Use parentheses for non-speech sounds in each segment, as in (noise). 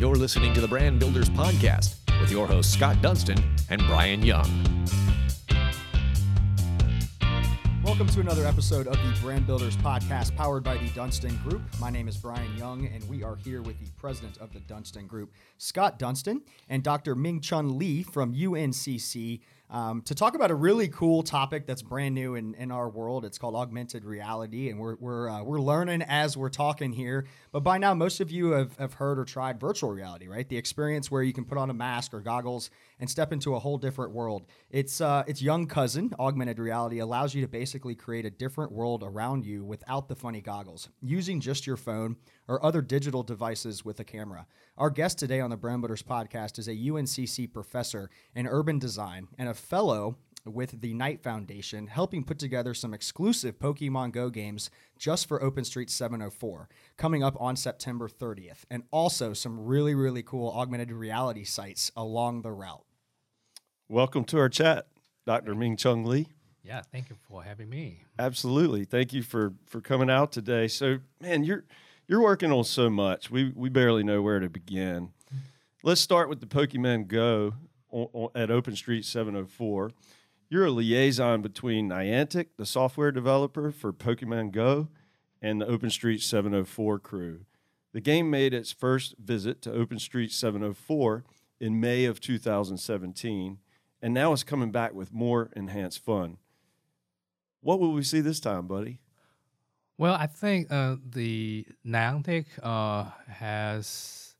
You're listening to the Brand Builders Podcast with your hosts Scott Dunstan and Brian Young. Welcome to another episode of the Brand Builders Podcast powered by the Dunstan Group. My name is Brian Young, and we are here with the president of the Dunstan Group, Scott Dunstan, and Dr. Ming Chun Lee from UNCC um, to talk about a really cool topic that's brand new in, in our world. It's called augmented reality, and we're, we're, uh, we're learning as we're talking here. But by now, most of you have, have heard or tried virtual reality, right? The experience where you can put on a mask or goggles and step into a whole different world. It's, uh, its young cousin, augmented reality, allows you to basically create a different world around you without the funny goggles, using just your phone or other digital devices with a camera. Our guest today on the Brand Builders podcast is a UNCC professor in urban design and a fellow with the Knight Foundation, helping put together some exclusive Pokemon Go games just for OpenStreet 704, coming up on September 30th, and also some really, really cool augmented reality sites along the route. Welcome to our chat, Dr. Ming Chun Lee. Yeah, thank you for having me. Absolutely. Thank you for for coming out today. So, man, you're you're working on so much. We we barely know where to begin. Let's start with the Pokemon Go on, on, at OpenStreet 704. You're a liaison between Niantic, the software developer for Pokemon Go, and the OpenStreet 704 crew. The game made its first visit to OpenStreet 704 in May of 2017, and now it's coming back with more enhanced fun. What will we see this time, buddy? Well, I think uh, the Niantic uh, has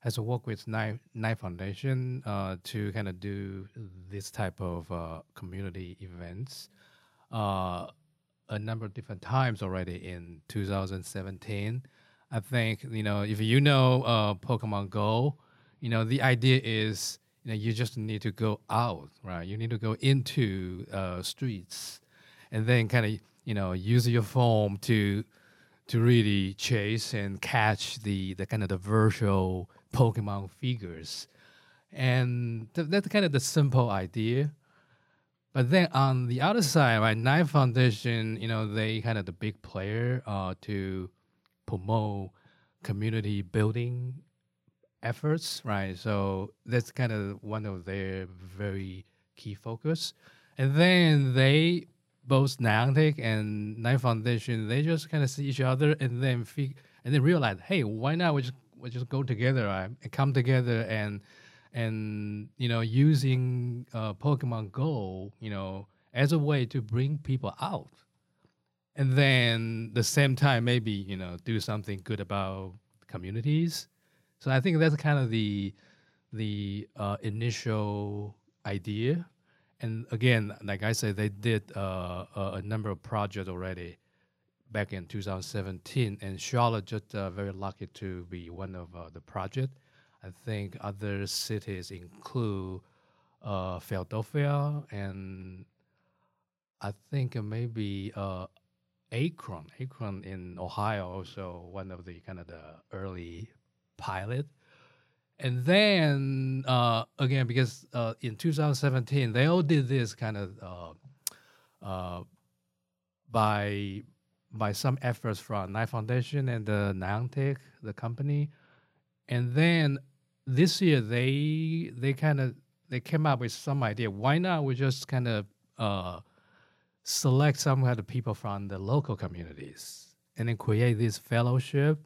has worked with Knight, Knight Foundation uh, to kind of do this type of uh, community events uh, a number of different times already in 2017. I think you know if you know uh, Pokemon Go, you know the idea is you know you just need to go out, right? You need to go into streets, and then kind of you know use your phone to to really chase and catch the the kind of the virtual Pokemon figures, and th- that's kind of the simple idea. But then on the other side, right, Knight Foundation, you know, they kind of the big player uh, to promote community building efforts, right? So that's kind of one of their very key focus. And then they both Niantic and Knight Foundation, they just kind of see each other and then fig- and then realize, hey, why not we just we just go together right? and come together and and you know using uh, Pokemon Go, you know, as a way to bring people out, and then the same time maybe you know do something good about communities. So I think that's kind of the the uh, initial idea and again, like I said, they did uh, a number of projects already back in 2017, and Charlotte just uh, very lucky to be one of uh, the project. I think other cities include uh, Philadelphia and I think maybe uh, Akron. Akron in Ohio also one of the kind of the early pilot and then uh, again, because uh, in 2017 they all did this kind of uh, uh, by by some efforts from Knight Foundation and the Niantic, the company, and then this year they they kind of they came up with some idea. Why not we just kind of uh, select some of the people from the local communities and then create this fellowship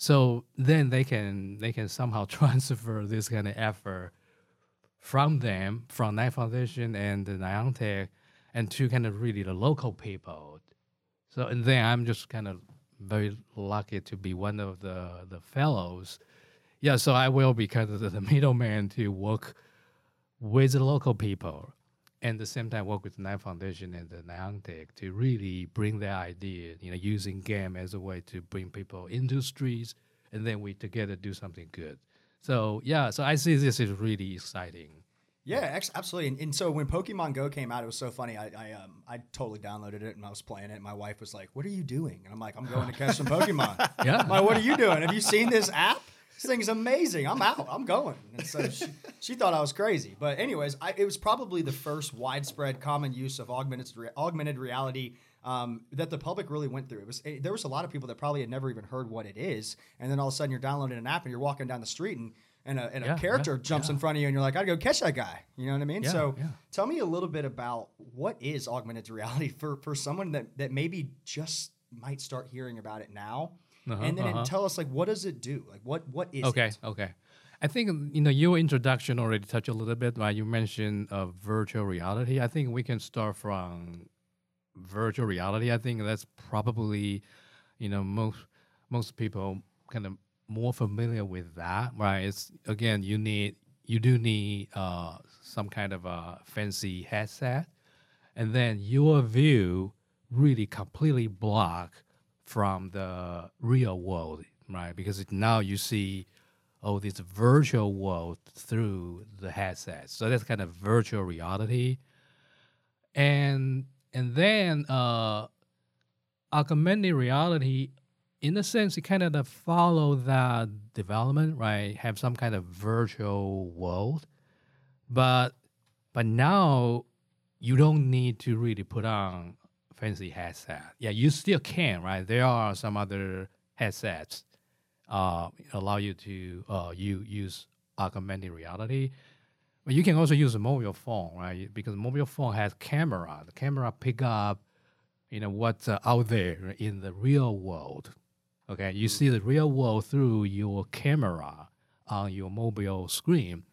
so then they can they can somehow (laughs) transfer this kind of effort from them, from Knight Foundation and the Niantic, and to kind of really the local people. So and then I'm just kind of very lucky to be one of the the fellows. Yeah, so I will be kind of the (laughs) middleman to work with the local people and at the same time work with the Knight Foundation and the Niantic to really bring their idea, you know, using game as a way to bring people into streets, and then we together do something good. So yeah, so I see this is really exciting. Yeah, absolutely. And, and, so when Pokemon Go came out, it was so funny. I I, um, I totally downloaded it and I was playing it. My wife was like, "What are you doing?" And I'm like, "I'm going to catch some Pokemon." (laughs) yeah. I'm like, what are you doing? Have you seen this app? This thing's amazing. I'm out. I'm going. And so she, (laughs) she thought I was crazy. But anyways, I, it was probably the first widespread common use of augmented re- augmented reality um, that the public really went through. It was it, there was a lot of people that probably had never even heard what it is, and then all of a sudden you're downloading an app and you're walking down the street and and a, and a character yeah, jumps in front of you and you're like, I gotta go catch that guy. You know what I mean? Yeah, so yeah. tell me a little bit about what is augmented (laughs) reality for for someone that that maybe just might start hearing about it now. Uh-huh, and then uh-huh. tell us like what does it do? Like what what is okay, it? okay. I think you know your introduction already touched a little bit. Right, you mentioned uh, virtual reality. I think we can start from virtual reality. I think that's probably you know most most people kind of more familiar with that. Right, it's again you need you do need uh, some kind of a fancy headset, and then your view really completely block from the real world, right? Because now you see, all this virtual world through the headset. So that's kind of virtual reality. And and then uh, augmented reality, in a sense, it kind of follow that development, right? Have some kind of virtual world, but but now you don't need to really put on fancy headset. Yeah, you still can, right? There are some other headsets uh, allow you to uh, you use augmented reality. But you can also use a mobile phone, right? Because mobile phone has camera. The camera pick up, you know, what's uh, out there in the real world. Okay, you see the real world through your camera on your mobile screen,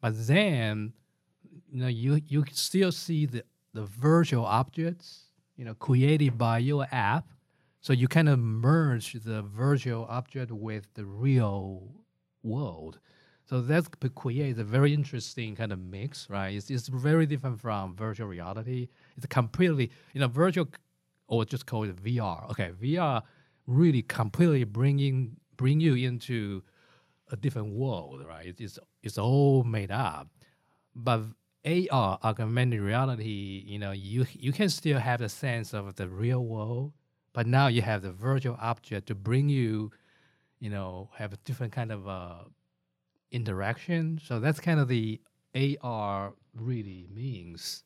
but then you know you you still see the the virtual objects you know created by your app. So you kind of merge the virtual object with the real world. So that creates a very interesting kind of mix right? It's, it's very different from virtual reality. It's completely you know virtual or just call it vr okay vr really completely bringing bring you into a different world right? It's, it's all made up. But AR augmented reality, you know, you you can still have the sense of the real world, but now you have the virtual object to bring you, you know, have a different kind of uh, interaction. So that's kind of the AR really means.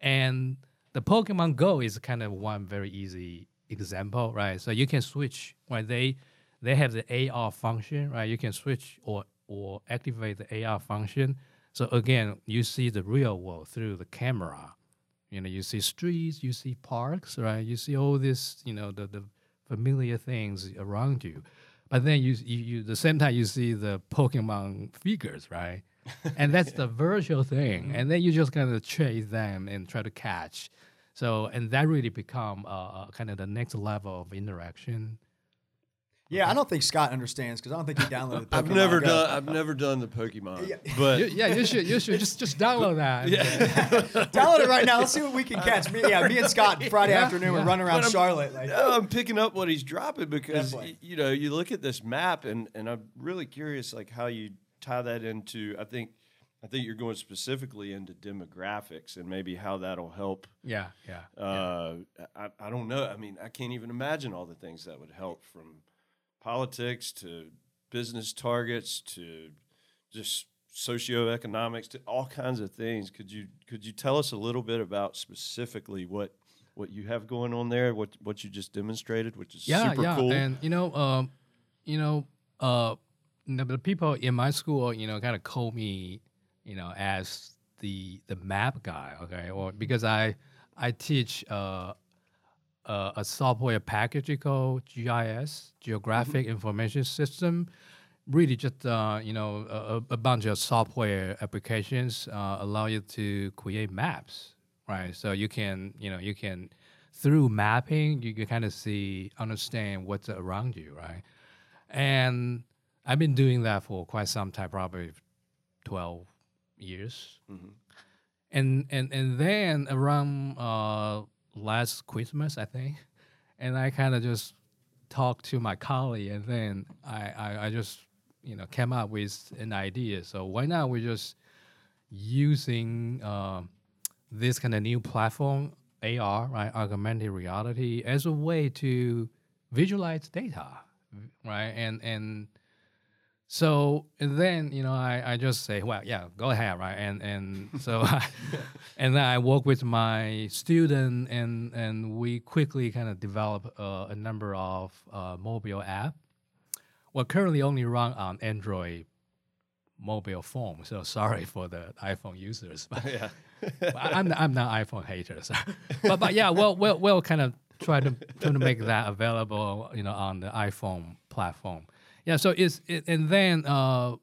And the Pokemon Go is kind of one very easy example, right? So you can switch right. They they have the AR function, right? You can switch or or activate the AR function. So again, you see the real world through the camera. You know, you see streets, you see parks, right? You see all this, you know, the, the familiar things around you. But then you, you, you the same time you see the Pokemon figures, right? (laughs) and that's the virtual thing. And then you just kind of chase them and try to catch. So, and that really become uh, uh, kind of the next level of interaction. Yeah, I don't think Scott understands because I don't think he downloaded. I've Pokemon never Go. done. I've never done the Pokemon, Yeah. (laughs) but You- yeah, you should, you should just, just download that. (laughs) Download it right now. Let's see what we can catch. Me, yeah, me and Scott (laughs) Friday Yeah, afternoon we're running around I'm- Charlotte. Like, No, I'm picking up what he's dropping because y- you know you look at this map and and I'm really curious like how you tie that into. I think I think you're going specifically into demographics and maybe how that'll help. Yeah, yeah. Uh, I, I don't know. I mean, I can't even imagine all the things that would help from politics to business targets to just socioeconomics to all kinds of things. Could you could you tell us a little bit about specifically what what you have going on there? What what you just demonstrated, which is yeah, super yeah. cool. And you know, um, you know, uh, the, people in my school, you know, kind of call me, you know, as the the map guy, okay, or because I I teach uh, uh, a software package called GIS, Geographic Information System. Really, just uh, you know, a, a- bunch of software applications uh, allow you to create maps, right? So you can, you know, you can through mapping, you can kind of see, understand what's around you, right? And I've been doing that for quite some time, probably twelve years. And and and then around uh, last Christmas, I think, and I kind of just talked to my colleague, and then I, I I just you know came up with an idea. So why not we just using um, this kind of new platform, AR, right, augmented reality, as a way to visualize data, right, and and so and then you know I, I just say well yeah go ahead right and and so I, (laughs) (laughs) and then I work with my student and and we quickly kind of develop uh, a number of uh, mobile app. Well, currently only run on Android mobile phone. So sorry (laughs) for the iPhone users, but, Yeah. but I'm I'm not iPhone haters. but but yeah, well we'll we'll kind of try to try to make that available, you know, on the iPhone platform. Yeah, so it's it, and then uh,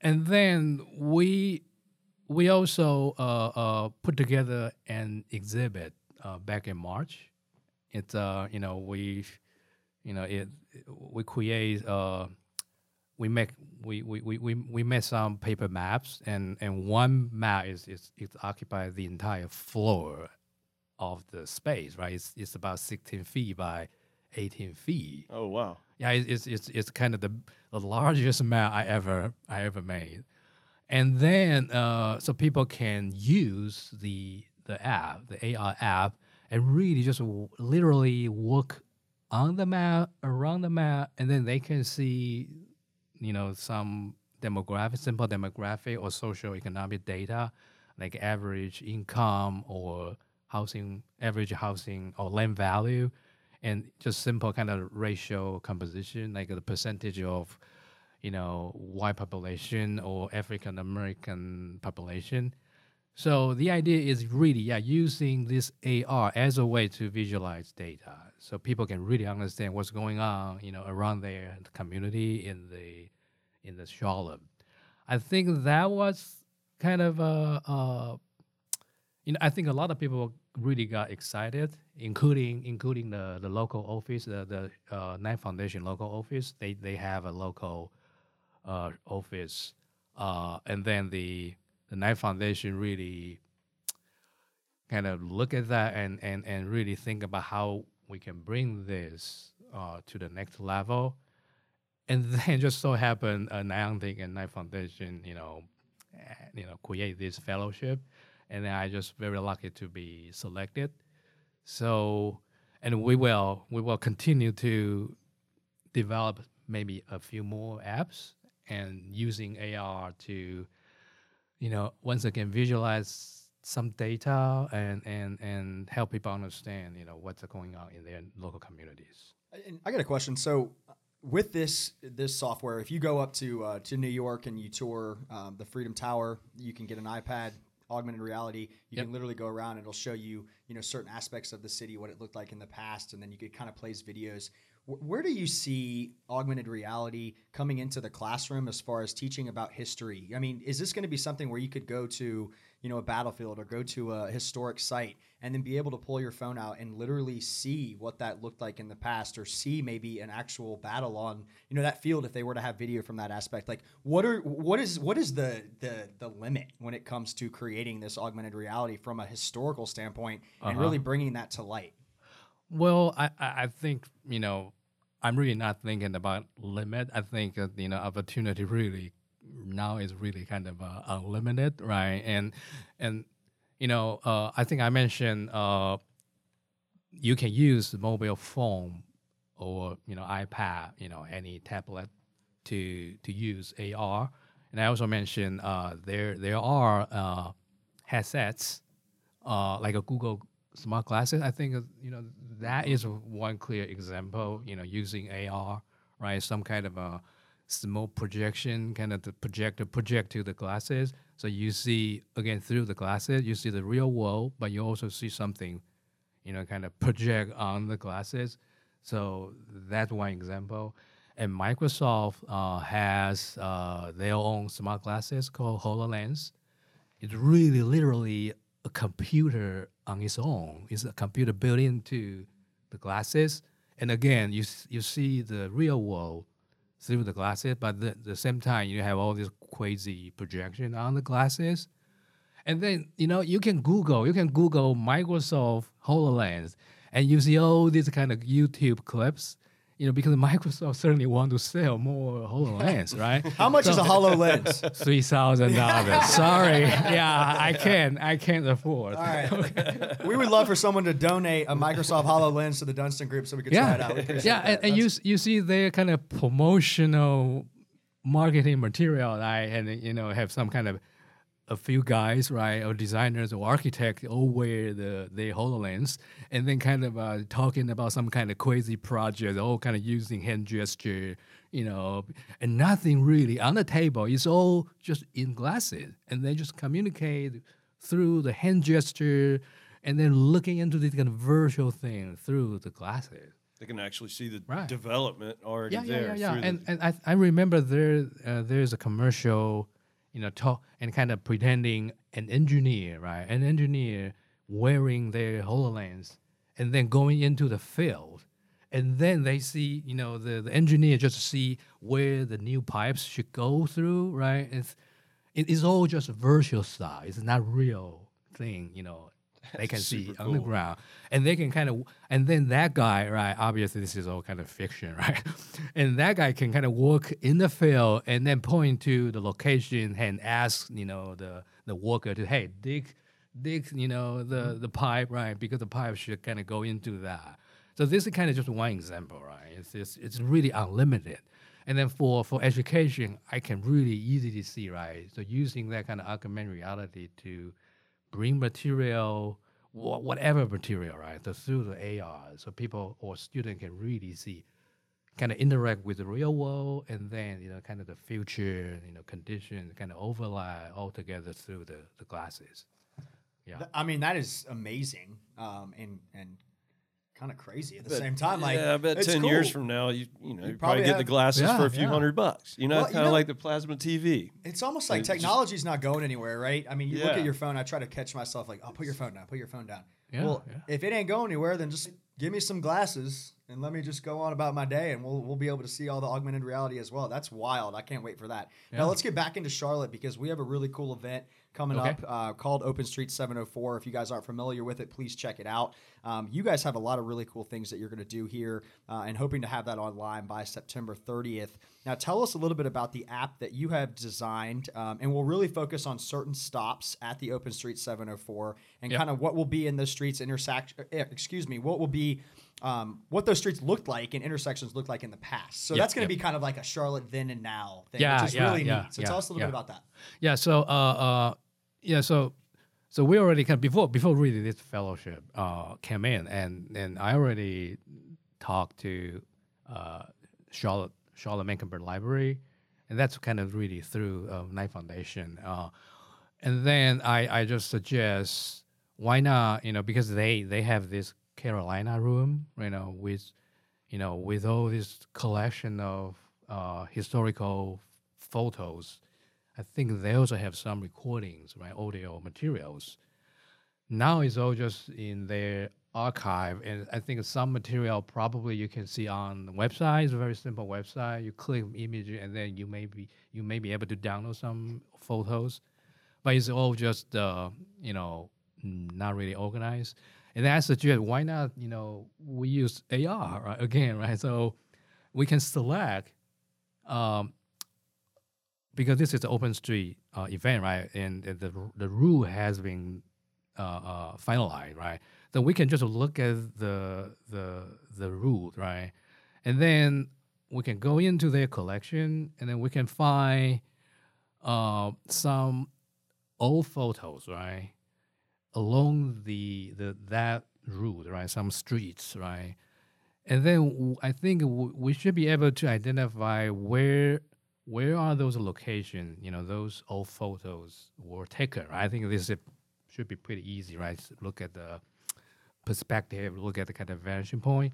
and then we we also uh, uh, put together an exhibit uh, back in March. It's uh, you know we you know it we create uh, we make we, we, we, we, we made some paper maps and, and one map is, is, is occupies the entire floor of the space right it's, it's about 16 feet by 18 feet Oh wow. Yeah, it's it's it's kind of the, the largest map I ever I ever made, and then uh, so people can use the the app, the AR app, and really just w- literally walk on the map, around the map, and then they can see, you know, some demographic, simple demographic or social economic data, like average income or housing, average housing or land value, and just simple kind of racial composition, like the percentage of, you know, white population or African American population. So the idea is really, yeah, using this AR as a way to visualize data, so people can really understand what's going on, you know, around their community in the in the Charlotte. I think that was kind of a, uh, you know, I think a lot of people really got excited, including including the the local office, the uh, Knight Foundation local office. They they have a local uh, office, uh, and then the the Knight Foundation really kind of look at that and and and really think about how we can bring this uh, to the next level. And (laughs) then just so happened, uh, Niantic and Knight Foundation, you know, eh, you know, create this fellowship, and then I just very lucky to be selected. So, and we will we will continue to develop maybe a few more apps and using AR to, you know, once again visualize some data and and and help people understand, you know, what's going on in their local communities. And I got a question. So, with this this software, if you go up to uh, to New York and you tour um, the Freedom Tower, you can get an iPad, augmented reality. You Yep. can literally go around. and It'll show you you know certain aspects of the city, what it looked like in the past, and then you could kind of plays videos. Wh- Where do you see augmented reality coming into the classroom as far as teaching about history? I mean, is this going to be something where you could go to, you know, a battlefield or go to a historic site and then be able to pull your phone out and literally see what that looked like in the past or see maybe an actual battle on, you know, that field if they were to have video from that aspect? Like what are what is what is the the the limit when it comes to creating this augmented reality from a historical standpoint and uh-huh. really bringing that to light? Well, I I think you know, I'm really not thinking about limit. I think uh, you know, opportunity really now is really kind of uh, unlimited, right? And and you know, uh, I think I mentioned uh, you can use mobile phone or you know iPad, you know, any tablet to to use AR. And I also mentioned uh, there there are uh, headsets uh, like a Google smart glasses. I think uh, you know that is one clear example. You know, using AR, right? Some kind of a small projection, kind of the projector project to the glasses. So you see again through the glasses, you see the real world, but you also see something, you know, kind of project on the glasses. So that's one example. And Microsoft uh, has uh, their own smart glasses called HoloLens it's really literally a computer on its own. It's a computer built into the glasses. And again, you you see the real world through the glasses, but at the same time, you have all this crazy projection on the glasses. And then you know you can Google, you can Google Microsoft Hololens, and you see all these kind of YouTube clips. You know, because Microsoft certainly want to sell more HoloLens, (laughs) right? How much is a HoloLens? (laughs) Three thousand dollars. (laughs) Sorry, yeah, I can't, I can't afford. All right. we would love for someone to donate a Microsoft HoloLens to the Dunstan Group so we could try it out. Yeah, yeah, and, and you you see their kind of promotional marketing material, right? And you know, have some kind of a few guys, right, or designers or architects all wear the the Hololens, and then kind of uh, talking about some kind of crazy project, all kind of using hand gesture, you know, and nothing really on the table. It's all just in glasses, and they just communicate through the hand gesture, and then looking into this kind of virtual thing through the glasses. They can actually see the Right. development already Yeah, yeah, there. yeah, yeah. the- And and I I remember there uh, there's a commercial, you know, talk and kind of pretending an engineer, right? An engineer wearing their Hololens and then going into the field. And then they see, you know, the, the engineer just see where the new pipes should go through, right? It's it is all just virtual stuff. It's not real thing, you know. They can see super on the ground, and they can kind of, and then that guy, right? Obviously, this is all kind of fiction, (laughs) right? And that guy can kind of walk in the field and then point to the location and ask, you know, the the worker to, hey, dig, dig, you know, the mm-hmm. the pipe, right? Because the pipe should kind of go into that. So this is kind of just one example, right? It's it's, it's really unlimited. And then for for education, I can really easily see, right? So using that kind of augmented reality to bring material, wha- whatever material, right, so through the AR, so people or student can really see, kind of interact with the real world, and then you know, kind of the future, you know, conditions, kind of overlay all together through the the glasses. Yeah. I mean, that is amazing um, and and kind of crazy at the Bet- same time. Like, yeah, I bet it's ten years from now, you you know, you probably probably, get the glasses Yeah, for a few yeah. hundred bucks. You know, Well, kind of like the plasma TV. It's almost like It's just- technology's not going anywhere, right? I mean, you look at your phone. I try to catch myself like, "Oh, put your phone down. Put your phone down." Yeah, well, yeah. if it ain't going anywhere, then just give me some glasses and let me just go on about my day, and we'll we'll be able to see all the augmented reality as well. That's wild. I can't wait for that. Yeah. Now let's get back into Charlotte because we have a really cool event coming Okay. up uh, called Open Street 704. If you guys aren't familiar with it, please check it out. Um, you guys have a lot of really cool things that you're going to do here, uh, and hoping to have that online by September 30th. Now, tell us a little bit about the app that you have designed, um, and we'll really focus on certain stops at the Open Street 704 and Yep. kind of what will be in the streets intersection. Excuse me, what will be um, what those streets looked like and intersections looked like in the past. So Yep, that's going to yep. be kind of like a Charlotte then and now thing, Yeah, which is yeah, really yeah, neat. So yeah, tell us a little bit about that. Yeah. So, uh, uh, yeah. So, so we already kind of before before really this fellowship uh came in, and and I already talked to uh Charlotte Charlotte Mecklenburg Library, and that's kind of really through uh, Knight Foundation. Uh, and then I I just suggest why not you know because they they have this Carolina room you know with you know with all this collection of uh, historical photos I think they also have some recordings, right, audio materials. Now it's all just in their archive, and I think some material probably you can see on the website. It's a very simple website. You click image, and then you may be you may be able to download some photos, but it's all just uh, you know not really organized. And then I suggest why not you know we use AR right again, right? So we can select. Um, because this is an open street uh, event, right? And the the, rule has been uh, uh, finalized, right? Then we can just look at the the the rule, right? And then we can go into their collection, and then we can find uh, some old photos, right, along the the that route, right? Some streets, right? And then I think we should be able to identify where where are those locations, you know, those old photos were taken. Right? I think this is, should be pretty easy, right? S- Look at the perspective, look at the kind of vanishing point,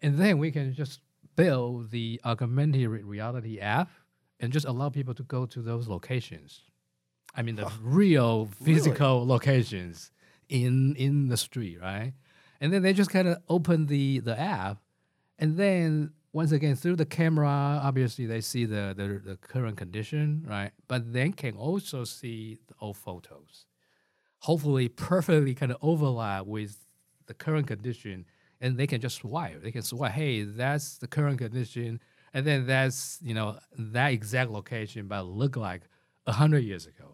and then we can just build the augmented re- reality app and just allow people to go to those locations. I mean, the real physical locations in in the street, right? And then they just kind of open the the app, and then once again through the camera, obviously they see the, the the current condition, right? But then can also see the old photos. Hopefully, perfectly kind of overlap with the current condition, and they can just swipe. They can swipe. Hey, that's the current condition, and then that's you know that exact location, but look like a hundred years ago,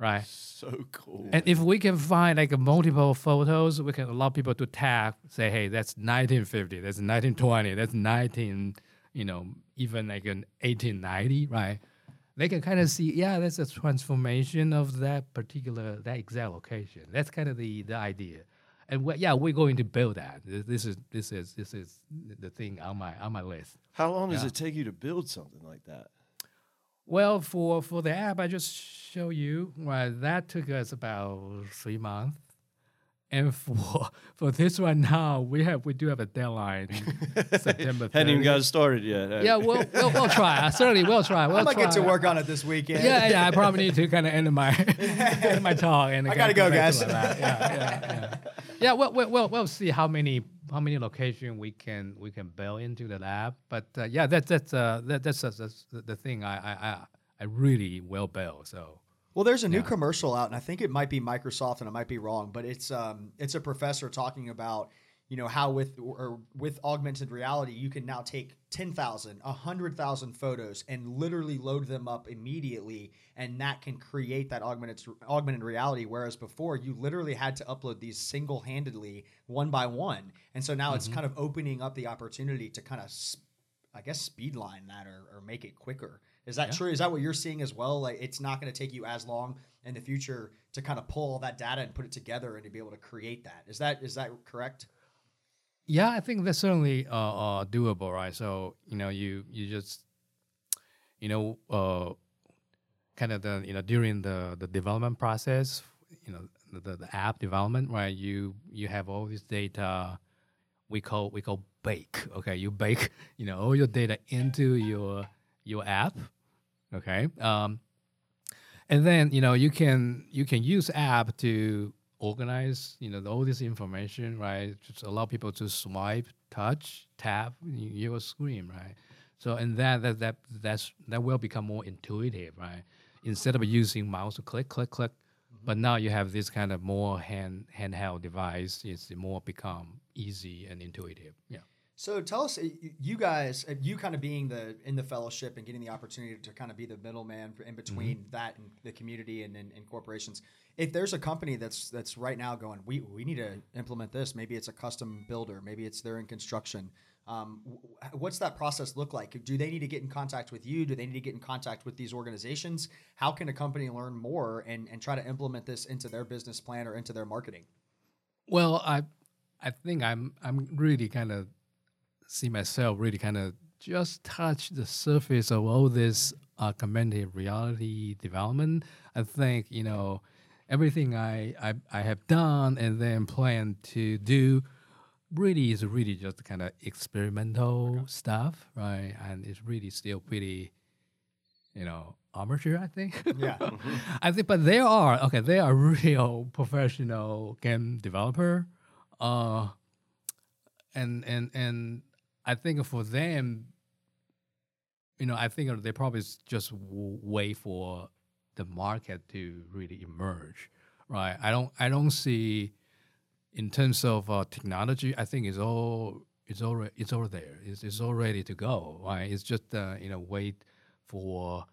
right? So cool. And if we can find like multiple photos, we can allow people to tag, say, hey, that's 1950, that's 1920, that's 19, you know, even like an 1890, right? They can kind of see, yeah, that's a transformation of that particular, that exact location. That's kind of the the idea. And we, yeah, we're going to build that. This, this is this is this is the thing on my on my list. How long does it take you to build something like that? Well, for for the app I just show you, right, that took us about three months. And (laughs) for for this one now, we have we do have a deadline, (laughs) September. Hadn't even got started yet. Yeah, we'll, we'll we'll (laughs) try. I certainly will try. We'll I might get to work on it this weekend. Yeah, yeah. I probably need to kind of end my end my talk. And I kinda gotta go, come back to guys. Yeah, yeah, yeah. Yeah, well, well, well, we'll see how many how many location we can we can build into the lab. But uh, yeah, that's that's uh, that, that's, that's that's the the thing I I I, really well built. So Well, there's a new Yeah. commercial out, and I think it might be Microsoft, and I might be wrong, but it's um, it's a professor talking about you know how with or with augmented reality you can now take 10,000, 100,000 photos and literally load them up immediately, and that can create that augmented augmented reality. Whereas before you literally had to upload these single handedly one by one, and so now it's mm-hmm. kind of opening up the opportunity to kind of. I guess speedline that or, or make it quicker. Is that Yeah. true? Is that what you're seeing as well? Like it's not going to take you as long in the future to kind of pull all that data and put it together and to be able to create that. Is that is that correct? Yeah, I think that's certainly uh, uh, doable, right? So you know, you you just you know, uh, kind of the you know during the the development process, you know, the, the, app development, right? You you have all this data. We call we call bake. Okay, you bake (laughs) you know all your data into your your app. Okay, um, and then you know you can you can use app to organize you know all this information right? Just allow people to swipe touch tap your screen right? So and that that that that's that will become more intuitive right? Instead of using mouse to click click click mm-hmm. but now you have this kind of more hand handheld device it's more become easy and intuitive. Yeah So tell us, you guys, uh, you kind of being the in the fellowship and getting the opportunity to kind of be the middleman in between that and the community and, and, and corporations. If there's a company that's that's right now going, we we need to implement this. Maybe it's a custom builder. Maybe it's they're in construction. Um, what's that process look like? Do they need to get in contact with you? Do they need to get in contact with these organizations? How can a company learn more and, and try to implement this into their business plan or into their marketing? Well, I I think I'm I'm really kind of see myself really kind of just touch the surface of all this uh, augmented reality development. I think you know everything I, I I have done and then plan to do really is really just kind of experimental stuff, right? And it's really still pretty, you know, amateur. I think. Yeah. (laughs) I think, but they are okay. They are (laughs) real professional game developer, uh, and and and I think for them, you know, I think they probably just wait for the market to really emerge, right? I don't I don't see, in terms of uh, technology, I think it's all it's already it's all there. It's, it's all ready to go, right? It's just uh, you know wait for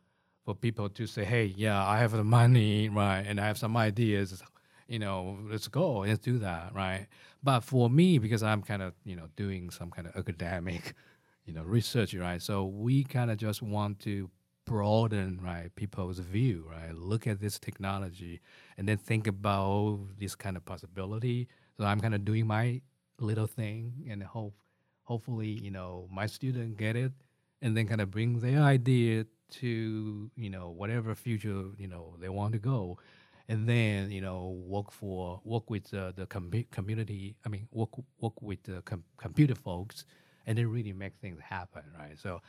for people to say, hey, yeah, I have the money, (laughs) right, and I have some ideas, you know, let's go, let's do that, right? But for me, because I'm kind of, you know, doing some kind of academic, (laughs) you know, research, right? So we kind of just want to broaden, right, people's view, right? Look at this technology and then think about this kind of possibility. So I'm kind of doing my little thing and hope, hopefully, you know, my student get it and then kind of bring their idea to you know whatever future you know they want to go and then you know work for work with uh, the com- community i mean work work with the com- computer folks and then really make things happen right so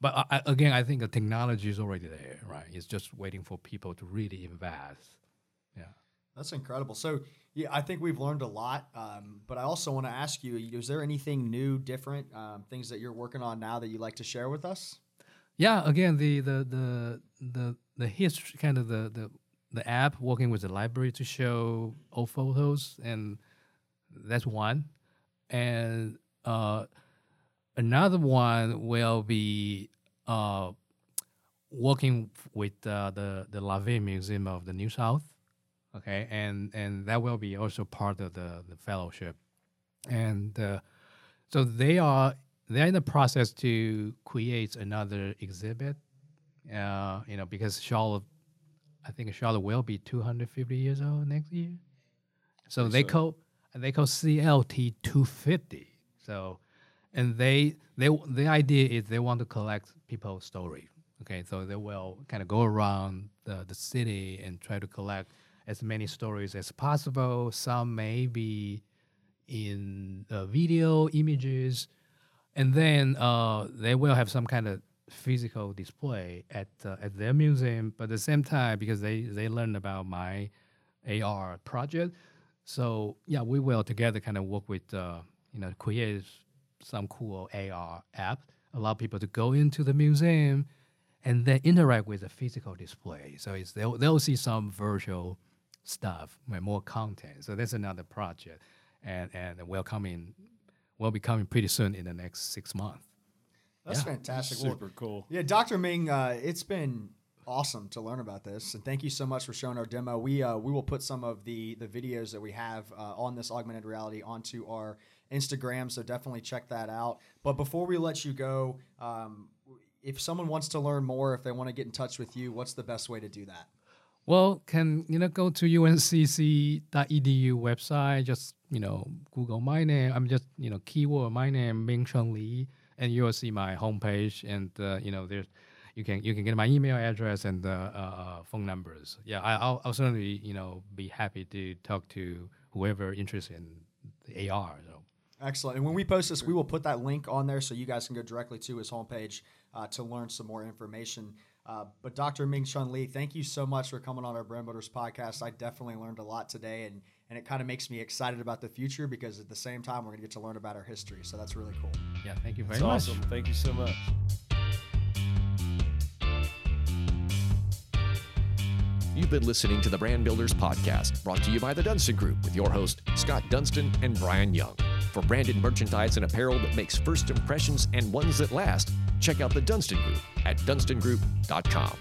but I, again i think the technology is already there right it's just waiting for people to really invest yeah That's incredible. So, yeah, I think we've learned a lot. Um, but I also want to ask you: Is there anything new, different, um, things that you're working on now that you'd like to share with us? yeah again the the the the, the history kind of the, the the app working with the library to show old photos and that's one and uh, another one will be uh, working with uh, the the Levine Museum of the New South. Okay, and and that will be also part of the the fellowship, and uh, so they are they're in the process to create another exhibit. Uh, you know, because Charlotte, I think Charlotte will be 250 years old next year. So they so. call they call CLT 250. So, and they they the idea is they want to collect people's story. Okay, so they will kind of go around the, the city and try to collect as many stories as possible. Some may be in uh, video images, and then uh, they will have some kind of physical display at uh, at their museum. But at the same time, because they they learned about my AR project, so yeah, we will together kind of work with uh, you know create some cool AR app, allow people to go into the museum and then interact with the physical display. So it's they'll, they'll see some virtual stuff, more content. So that's another project, and and will coming will be coming pretty soon in the next six months. That's Yeah. fantastic. Well, Super cool. Yeah, Dr. Ming, uh, it's been awesome to learn about this, and thank you so much for showing our demo. We uh, we will put some of the the videos that we have uh, on this augmented reality onto our Instagram, so definitely check that out. But before we let you go, um, if someone wants to learn more, if they want to get in touch with you, what's the best way to do that? Well, can you know go to uncc.edu website? Just you know Google my name. I'm just you know keyword my name Ming Chun Lee, and you will see my homepage. And uh, you know there's you can you can get my email address and uh, uh, phone numbers. Yeah, I, I'll, I'll certainly you know be happy to talk to whoever interested in the AR. So. Excellent. And when we post this, we will put that link on there so you guys can go directly to his homepage uh, to learn some more information. Uh, but Dr. Ming Chun Lee, thank you so much for coming on our Brand Builders podcast. I definitely learned a lot today, and, and it kind of makes me excited about the future because at the same time, we're going to get to learn about our history. So that's really cool. Yeah, thank you very That's much. awesome. Thank you so much. You've been listening to the Brand Builders Podcast, brought to you by the Dunstan Group with your host, Scott Dunstan and Brian Young. For branded merchandise and apparel that makes first impressions and ones that last, check out the Dunstan Group at dunstangroup.com.